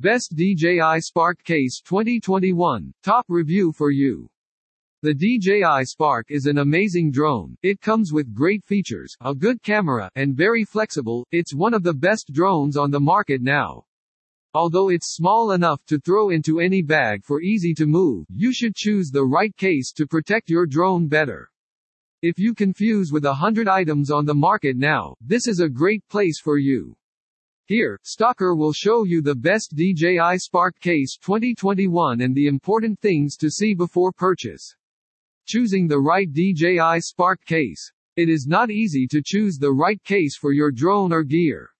Best DJI Spark Case 2021, top review for you. The DJI Spark is an amazing drone. It comes with great features, a good camera, and very flexible. It's one of the best drones on the market now. Although it's small enough to throw into any bag for easy to move, you should choose the right case to protect your drone better. If you confuse with a hundred items on the market now, this is a great place for you. Here, Staaker will show you the best DJI Spark Case 2021 and the important things to see before purchase. Choosing the right DJI Spark case. It is not easy to choose the right case for your drone or gear.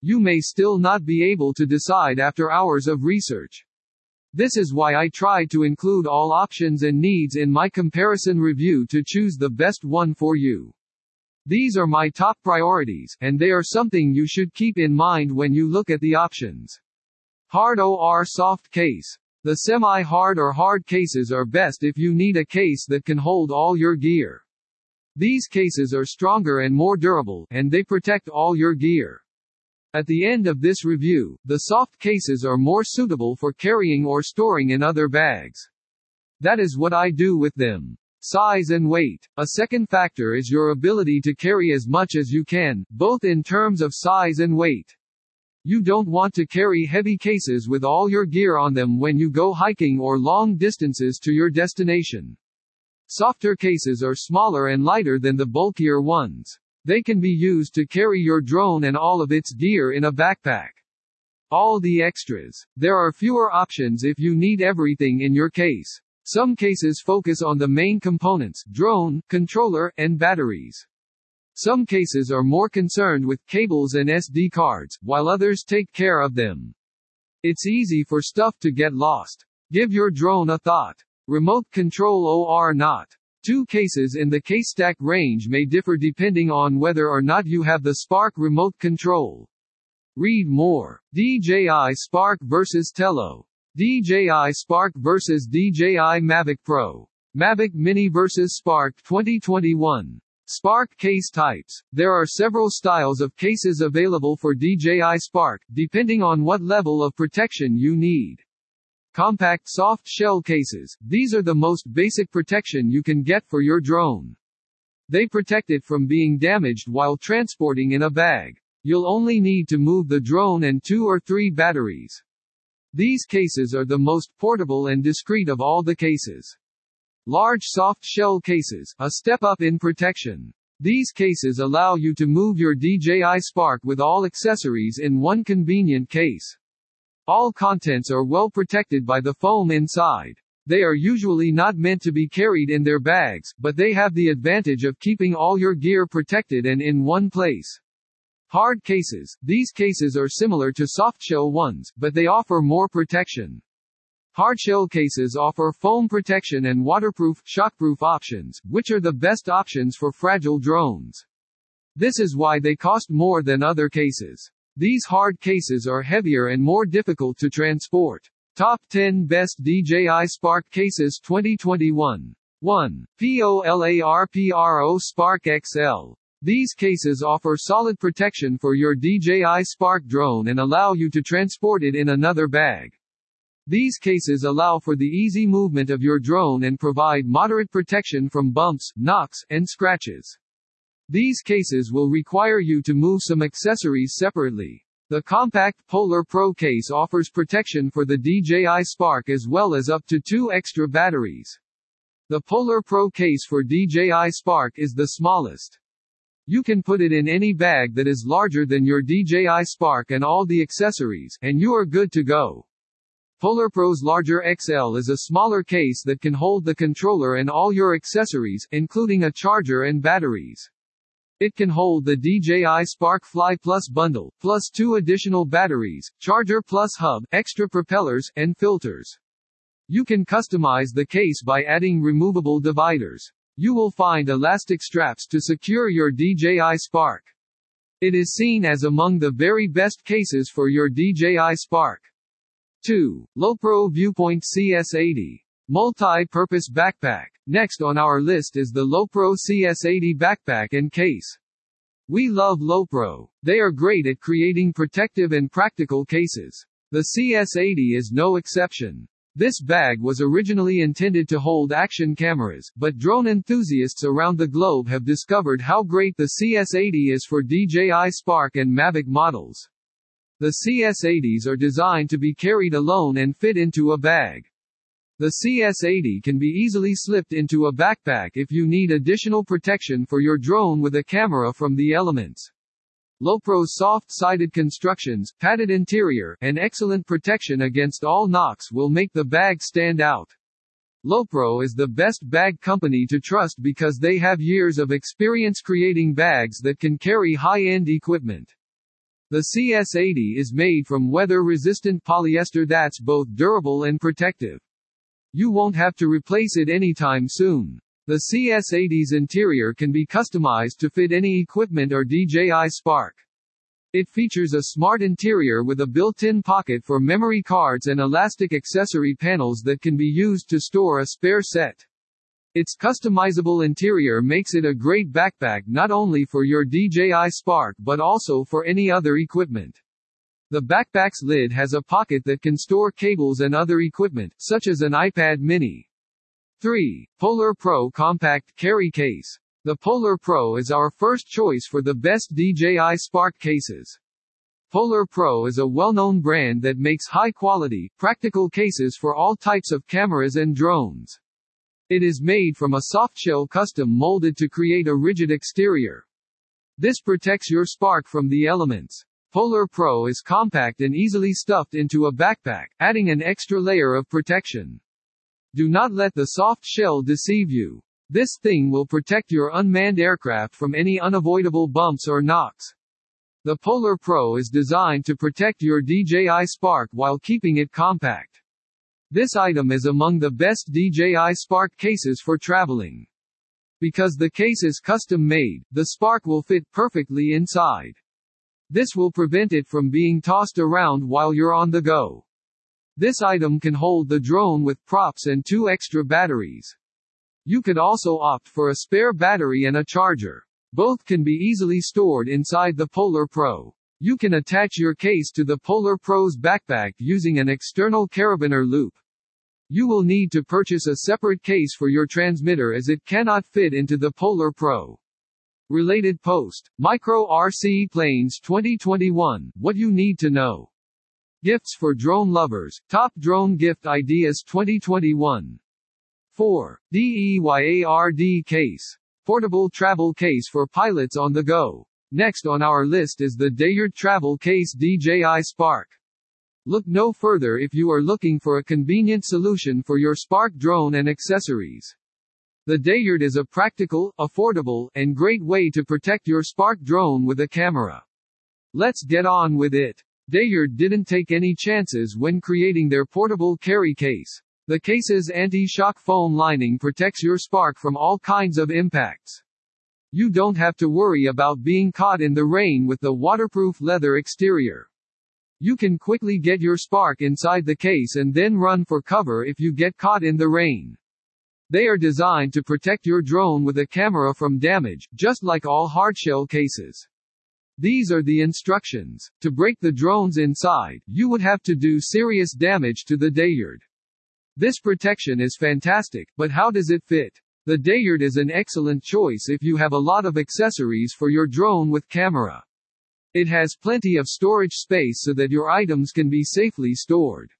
You may still not be able to decide after hours of research. This is why I try to include all options and needs in my comparison review to choose the best one for you. These are my top priorities, and they are something you should keep in mind when you look at the options. Hard OR soft case. The semi-hard or hard cases are best if you need a case that can hold all your gear. These cases are stronger and more durable, and they protect all your gear. At the end of this review, the soft cases are more suitable for carrying or storing in other bags. That is what I do with them. Size and weight. A second factor is your ability to carry as much as you can, both in terms of size and weight. You don't want to carry heavy cases with all your gear on them when you go hiking or long distances to your destination. Softer cases are smaller and lighter than the bulkier ones. They can be used to carry your drone and all of its gear in a backpack. All the extras. There are fewer options if you need everything in your case. Some cases focus on the main components, drone, controller, and batteries. Some cases are more concerned with cables and SD cards, while others take care of them. It's easy for stuff to get lost. Give your drone a thought. Remote control or not. Two cases in the case stack range may differ depending on whether or not you have the Spark remote control. Read more. DJI Spark vs Tello. DJI Spark vs DJI Mavic Pro. Mavic Mini vs Spark 2021. Spark case types. There are several styles of cases available for DJI Spark, depending on what level of protection you need. Compact soft shell cases. These are the most basic protection you can get for your drone. They protect it from being damaged while transporting in a bag. You'll only need to move the drone and two or three batteries. These cases are the most portable and discreet of all the cases. Large soft shell cases, a step up in protection. These cases allow you to move your DJI Spark with all accessories in one convenient case. All contents are well protected by the foam inside. They are usually not meant to be carried in their bags, but they have the advantage of keeping all your gear protected and in one place. Hard cases. These cases are similar to softshell ones, but they offer more protection. Hardshell cases offer foam protection and waterproof, shockproof options, which are the best options for fragile drones. This is why they cost more than other cases. These hard cases are heavier and more difficult to transport. Top 10 Best DJI Spark Cases 2021. 1. POLARPRO Spark XL. These cases offer solid protection for your DJI Spark drone and allow you to transport it in another bag. These cases allow for the easy movement of your drone and provide moderate protection from bumps, knocks, and scratches. These cases will require you to move some accessories separately. The compact Polar Pro case offers protection for the DJI Spark as well as up to two extra batteries. The Polar Pro case for DJI Spark is the smallest. You can put it in any bag that is larger than your DJI Spark and all the accessories, and you are good to go. PolarPro's larger XL is a smaller case that can hold the controller and all your accessories, including a charger and batteries. It can hold the DJI Spark Fly Plus bundle, plus two additional batteries, charger plus hub, extra propellers, and filters. You can customize the case by adding removable dividers. You will find elastic straps to secure your DJI Spark. It is seen as among the very best cases for your DJI Spark. 2. Lowepro Viewpoint CS80. Multi-purpose backpack. Next on our list is the Lowepro CS80 backpack and case. We love Lowepro. They are great at creating protective and practical cases. The CS80 is no exception. This bag was originally intended to hold action cameras, but drone enthusiasts around the globe have discovered how great the CS80 is for DJI Spark and Mavic models. The CS80s are designed to be carried alone and fit into a bag. The CS80 can be easily slipped into a backpack if you need additional protection for your drone with a camera from the elements. Lowepro's soft-sided constructions, padded interior, and excellent protection against all knocks will make the bag stand out. Lopro is the best bag company to trust because they have years of experience creating bags that can carry high-end equipment. The CS80 is made from weather-resistant polyester that's both durable and protective. You won't have to replace it anytime soon. The CS80's interior can be customized to fit any equipment or DJI Spark. It features a smart interior with a built-in pocket for memory cards and elastic accessory panels that can be used to store a spare set. Its customizable interior makes it a great backpack not only for your DJI Spark but also for any other equipment. The backpack's lid has a pocket that can store cables and other equipment, such as an iPad mini. 3. Polar Pro Compact Carry Case. The Polar Pro is our first choice for the best DJI Spark cases. Polar Pro is a well-known brand that makes high-quality, practical cases for all types of cameras and drones. It is made from a softshell custom molded to create a rigid exterior. This protects your Spark from the elements. Polar Pro is compact and easily stuffed into a backpack, adding an extra layer of protection. Do not let the soft shell deceive you. This thing will protect your unmanned aircraft from any unavoidable bumps or knocks. The Polar Pro is designed to protect your DJI Spark while keeping it compact. This item is among the best DJI Spark cases for traveling. Because the case is custom made, the Spark will fit perfectly inside. This will prevent it from being tossed around while you're on the go. This item can hold the drone with props and two extra batteries. You could also opt for a spare battery and a charger. Both can be easily stored inside the Polar Pro. You can attach your case to the Polar Pro's backpack using an external carabiner loop. You will need to purchase a separate case for your transmitter as it cannot fit into the Polar Pro. Related post. Micro RC Planes 2021. What you need to know. Gifts for drone lovers, top drone gift ideas 2021. 4. DEYARD case. Portable travel case for pilots on the go. Next on our list is the Deyard Travel Case DJI Spark. Look no further if you are looking for a convenient solution for your Spark drone and accessories. The Deyard is a practical, affordable, and great way to protect your Spark drone with a camera. Let's get on with it. Deyard didn't take any chances when creating their portable carry case. The case's anti-shock foam lining protects your spark from all kinds of impacts. You don't have to worry about being caught in the rain with the waterproof leather exterior. You can quickly get your spark inside the case and then run for cover if you get caught in the rain. They are designed to protect your drone with a camera from damage, just like all hardshell cases. These are the instructions. To break the drones inside, you would have to do serious damage to the Deyard. This protection is fantastic, but how does it fit? The Deyard is an excellent choice if you have a lot of accessories for your drone with camera. It has plenty of storage space so that your items can be safely stored.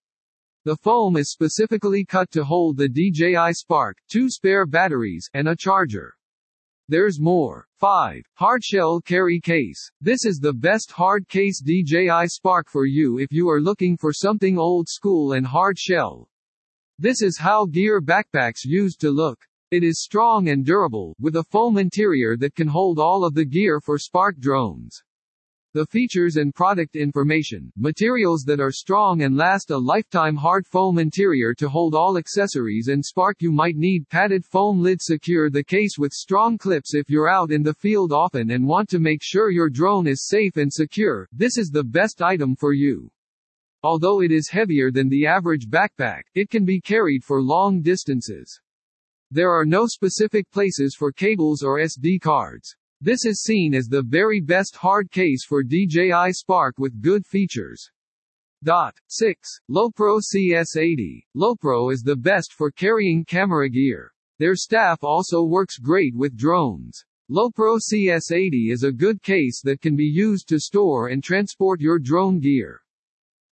The foam is specifically cut to hold the DJI Spark, two spare batteries, and a charger. There's more. 5. Hardshell Carry Case. This is the best hard case DJI Spark for you if you are looking for something old school and hard shell. This is how gear backpacks used to look. It is strong and durable, with a foam interior that can hold all of the gear for Spark drones. The features and product information, materials that are strong and last a lifetime hard foam interior to hold all accessories and spark you might need padded foam lid secure the case with strong clips if you're out in the field often and want to make sure your drone is safe and secure, this is the best item for you. Although it is heavier than the average backpack, it can be carried for long distances. There are no specific places for cables or SD cards. This is seen as the very best hard case for DJI Spark with good features. Dot. 6. Lowepro CS80. Lowepro is the best for carrying camera gear. Their staff also works great with drones. Lowepro CS80 is a good case that can be used to store and transport your drone gear.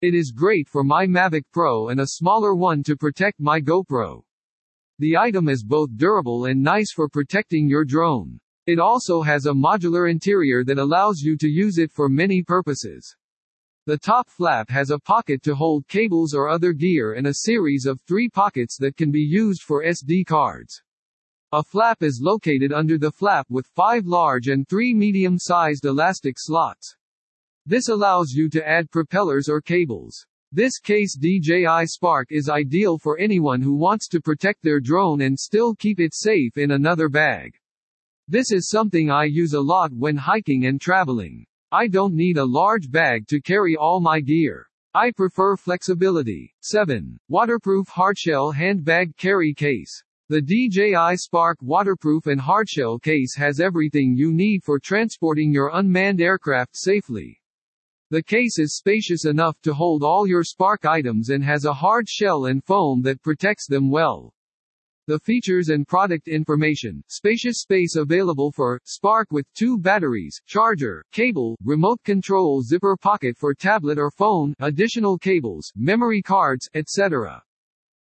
It is great for my Mavic Pro and a smaller one to protect my GoPro. The item is both durable and nice for protecting your drone. It also has a modular interior that allows you to use it for many purposes. The top flap has a pocket to hold cables or other gear and a series of three pockets that can be used for SD cards. A flap is located under the flap with five large and three medium-sized elastic slots. This allows you to add propellers or cables. This case DJI Spark is ideal for anyone who wants to protect their drone and still keep it safe in another bag. This is something I use a lot when hiking and traveling. I don't need a large bag to carry all my gear. I prefer flexibility. 7. Waterproof hardshell handbag carry case. The DJI Spark waterproof and hardshell case has everything you need for transporting your unmanned aircraft safely. The case is spacious enough to hold all your Spark items and has a hard shell and foam that protects them well. The features and product information, spacious space available for, Spark with two batteries, charger, cable, remote control zipper pocket for tablet or phone, additional cables, memory cards, etc.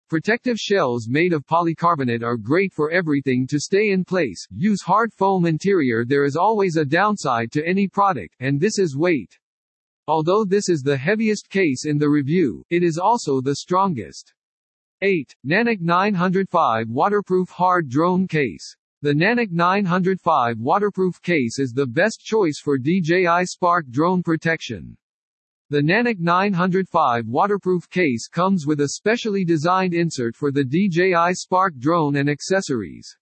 Protective shells made of polycarbonate are great for everything to stay in place. Use hard foam interior. There is always a downside to any product, and this is weight. Although this is the heaviest case in the review, it is also the strongest. 8. Nanuk 905 Waterproof Hard Drone Case. The Nanuk 905 waterproof case is the best choice for DJI Spark drone protection. The Nanuk 905 waterproof case comes with a specially designed insert for the DJI Spark drone and accessories.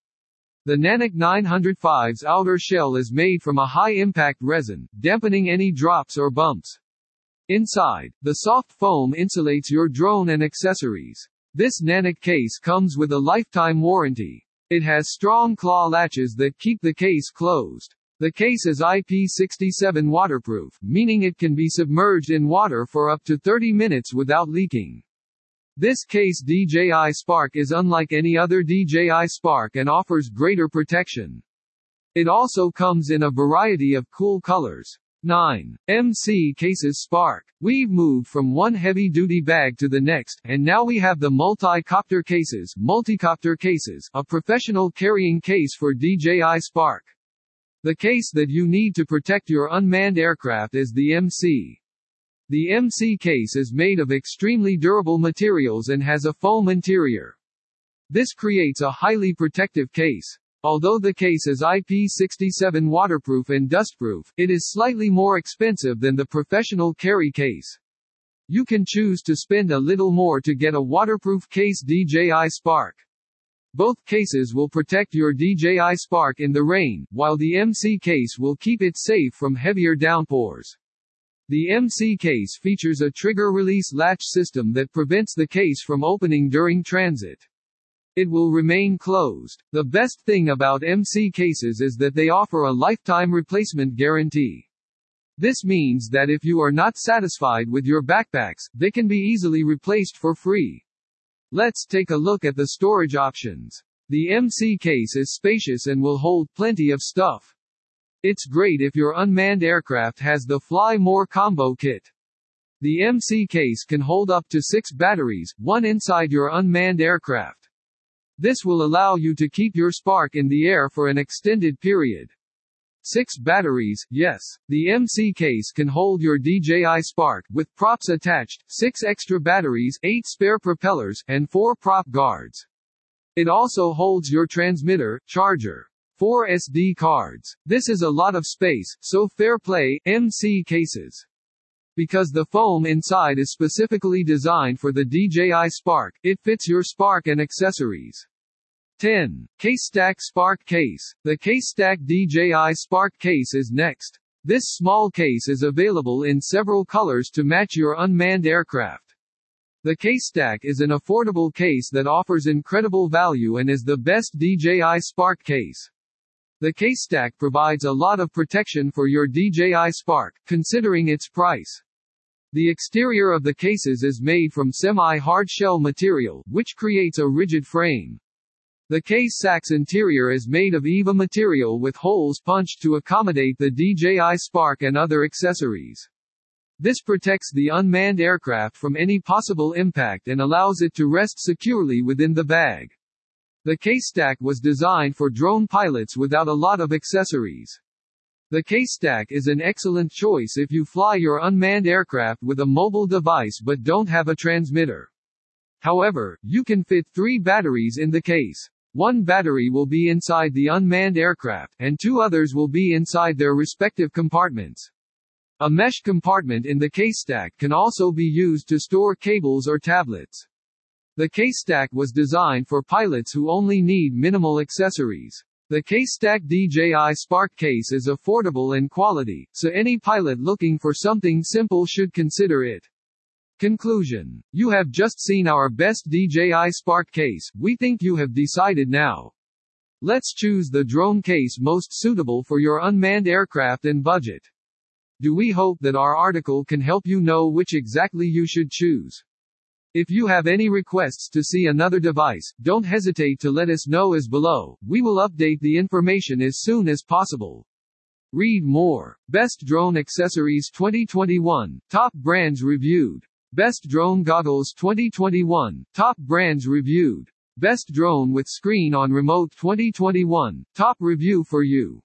The Nanuk 905's outer shell is made from a high-impact resin, dampening any drops or bumps. Inside, the soft foam insulates your drone and accessories. This Nanuk case comes with a lifetime warranty. It has strong claw latches that keep the case closed. The case is IP67 waterproof, meaning it can be submerged in water for up to 30 minutes without leaking. This case DJI Spark is unlike any other DJI Spark and offers greater protection. It also comes in a variety of cool colors. 9. MC Cases Spark. We've moved from one heavy-duty bag to the next, and now we have the multi-copter cases, multicopter cases, a professional carrying case for DJI Spark. The case that you need to protect your unmanned aircraft is the MC. The MC case is made of extremely durable materials and has a foam interior. This creates a highly protective case. Although the case is IP67 waterproof and dustproof, it is slightly more expensive than the professional carry case. You can choose to spend a little more to get a waterproof case DJI Spark. Both cases will protect your DJI Spark in the rain, while the MC case will keep it safe from heavier downpours. The MC case features a trigger release latch system that prevents the case from opening during transit. It will remain closed. The best thing about MC cases is that they offer a lifetime replacement guarantee. This means that if you are not satisfied with your backpacks, they can be easily replaced for free. Let's take a look at the storage options. The MC case is spacious and will hold plenty of stuff. It's great if your unmanned aircraft has the Fly More combo kit. The MC case can hold up to six batteries, one inside your unmanned aircraft. This will allow you to keep your spark in the air for an extended period. 6 batteries, yes. The MC case can hold your DJI Spark, with props attached, 6 extra batteries, 8 spare propellers, and 4 prop guards. It also holds your transmitter, charger, 4 SD cards. This is a lot of space, so fair play, MC cases. Because the foam inside is specifically designed for the DJI Spark, it fits your Spark and accessories. 10. Case Stack Spark Case. The Case Stack DJI Spark Case is next. This small case is available in several colors to match your unmanned aircraft. The Case Stack is an affordable case that offers incredible value and is the best DJI Spark case. The Case Stack provides a lot of protection for your DJI Spark, considering its price. The exterior of the cases is made from semi-hard shell material, which creates a rigid frame. The case stack's interior is made of EVA material with holes punched to accommodate the DJI Spark and other accessories. This protects the unmanned aircraft from any possible impact and allows it to rest securely within the bag. The case stack was designed for drone pilots without a lot of accessories. The case stack is an excellent choice if you fly your unmanned aircraft with a mobile device but don't have a transmitter. However, you can fit three batteries in the case. One battery will be inside the unmanned aircraft, and two others will be inside their respective compartments. A mesh compartment in the case stack can also be used to store cables or tablets. The case stack was designed for pilots who only need minimal accessories. The Case Stack DJI Spark case is affordable in quality, so any pilot looking for something simple should consider it. Conclusion. You have just seen our best DJI Spark case, we think you have decided now. Let's choose the drone case most suitable for your unmanned aircraft and budget. Do we hope that our article can help you know which exactly you should choose? If you have any requests to see another device, don't hesitate to let us know as below. We will update the information as soon as possible. Read more. Best Drone Accessories 2021, Top Brands Reviewed. Best Drone Goggles 2021, Top Brands Reviewed. Best Drone with Screen on Remote 2021, Top Review for You.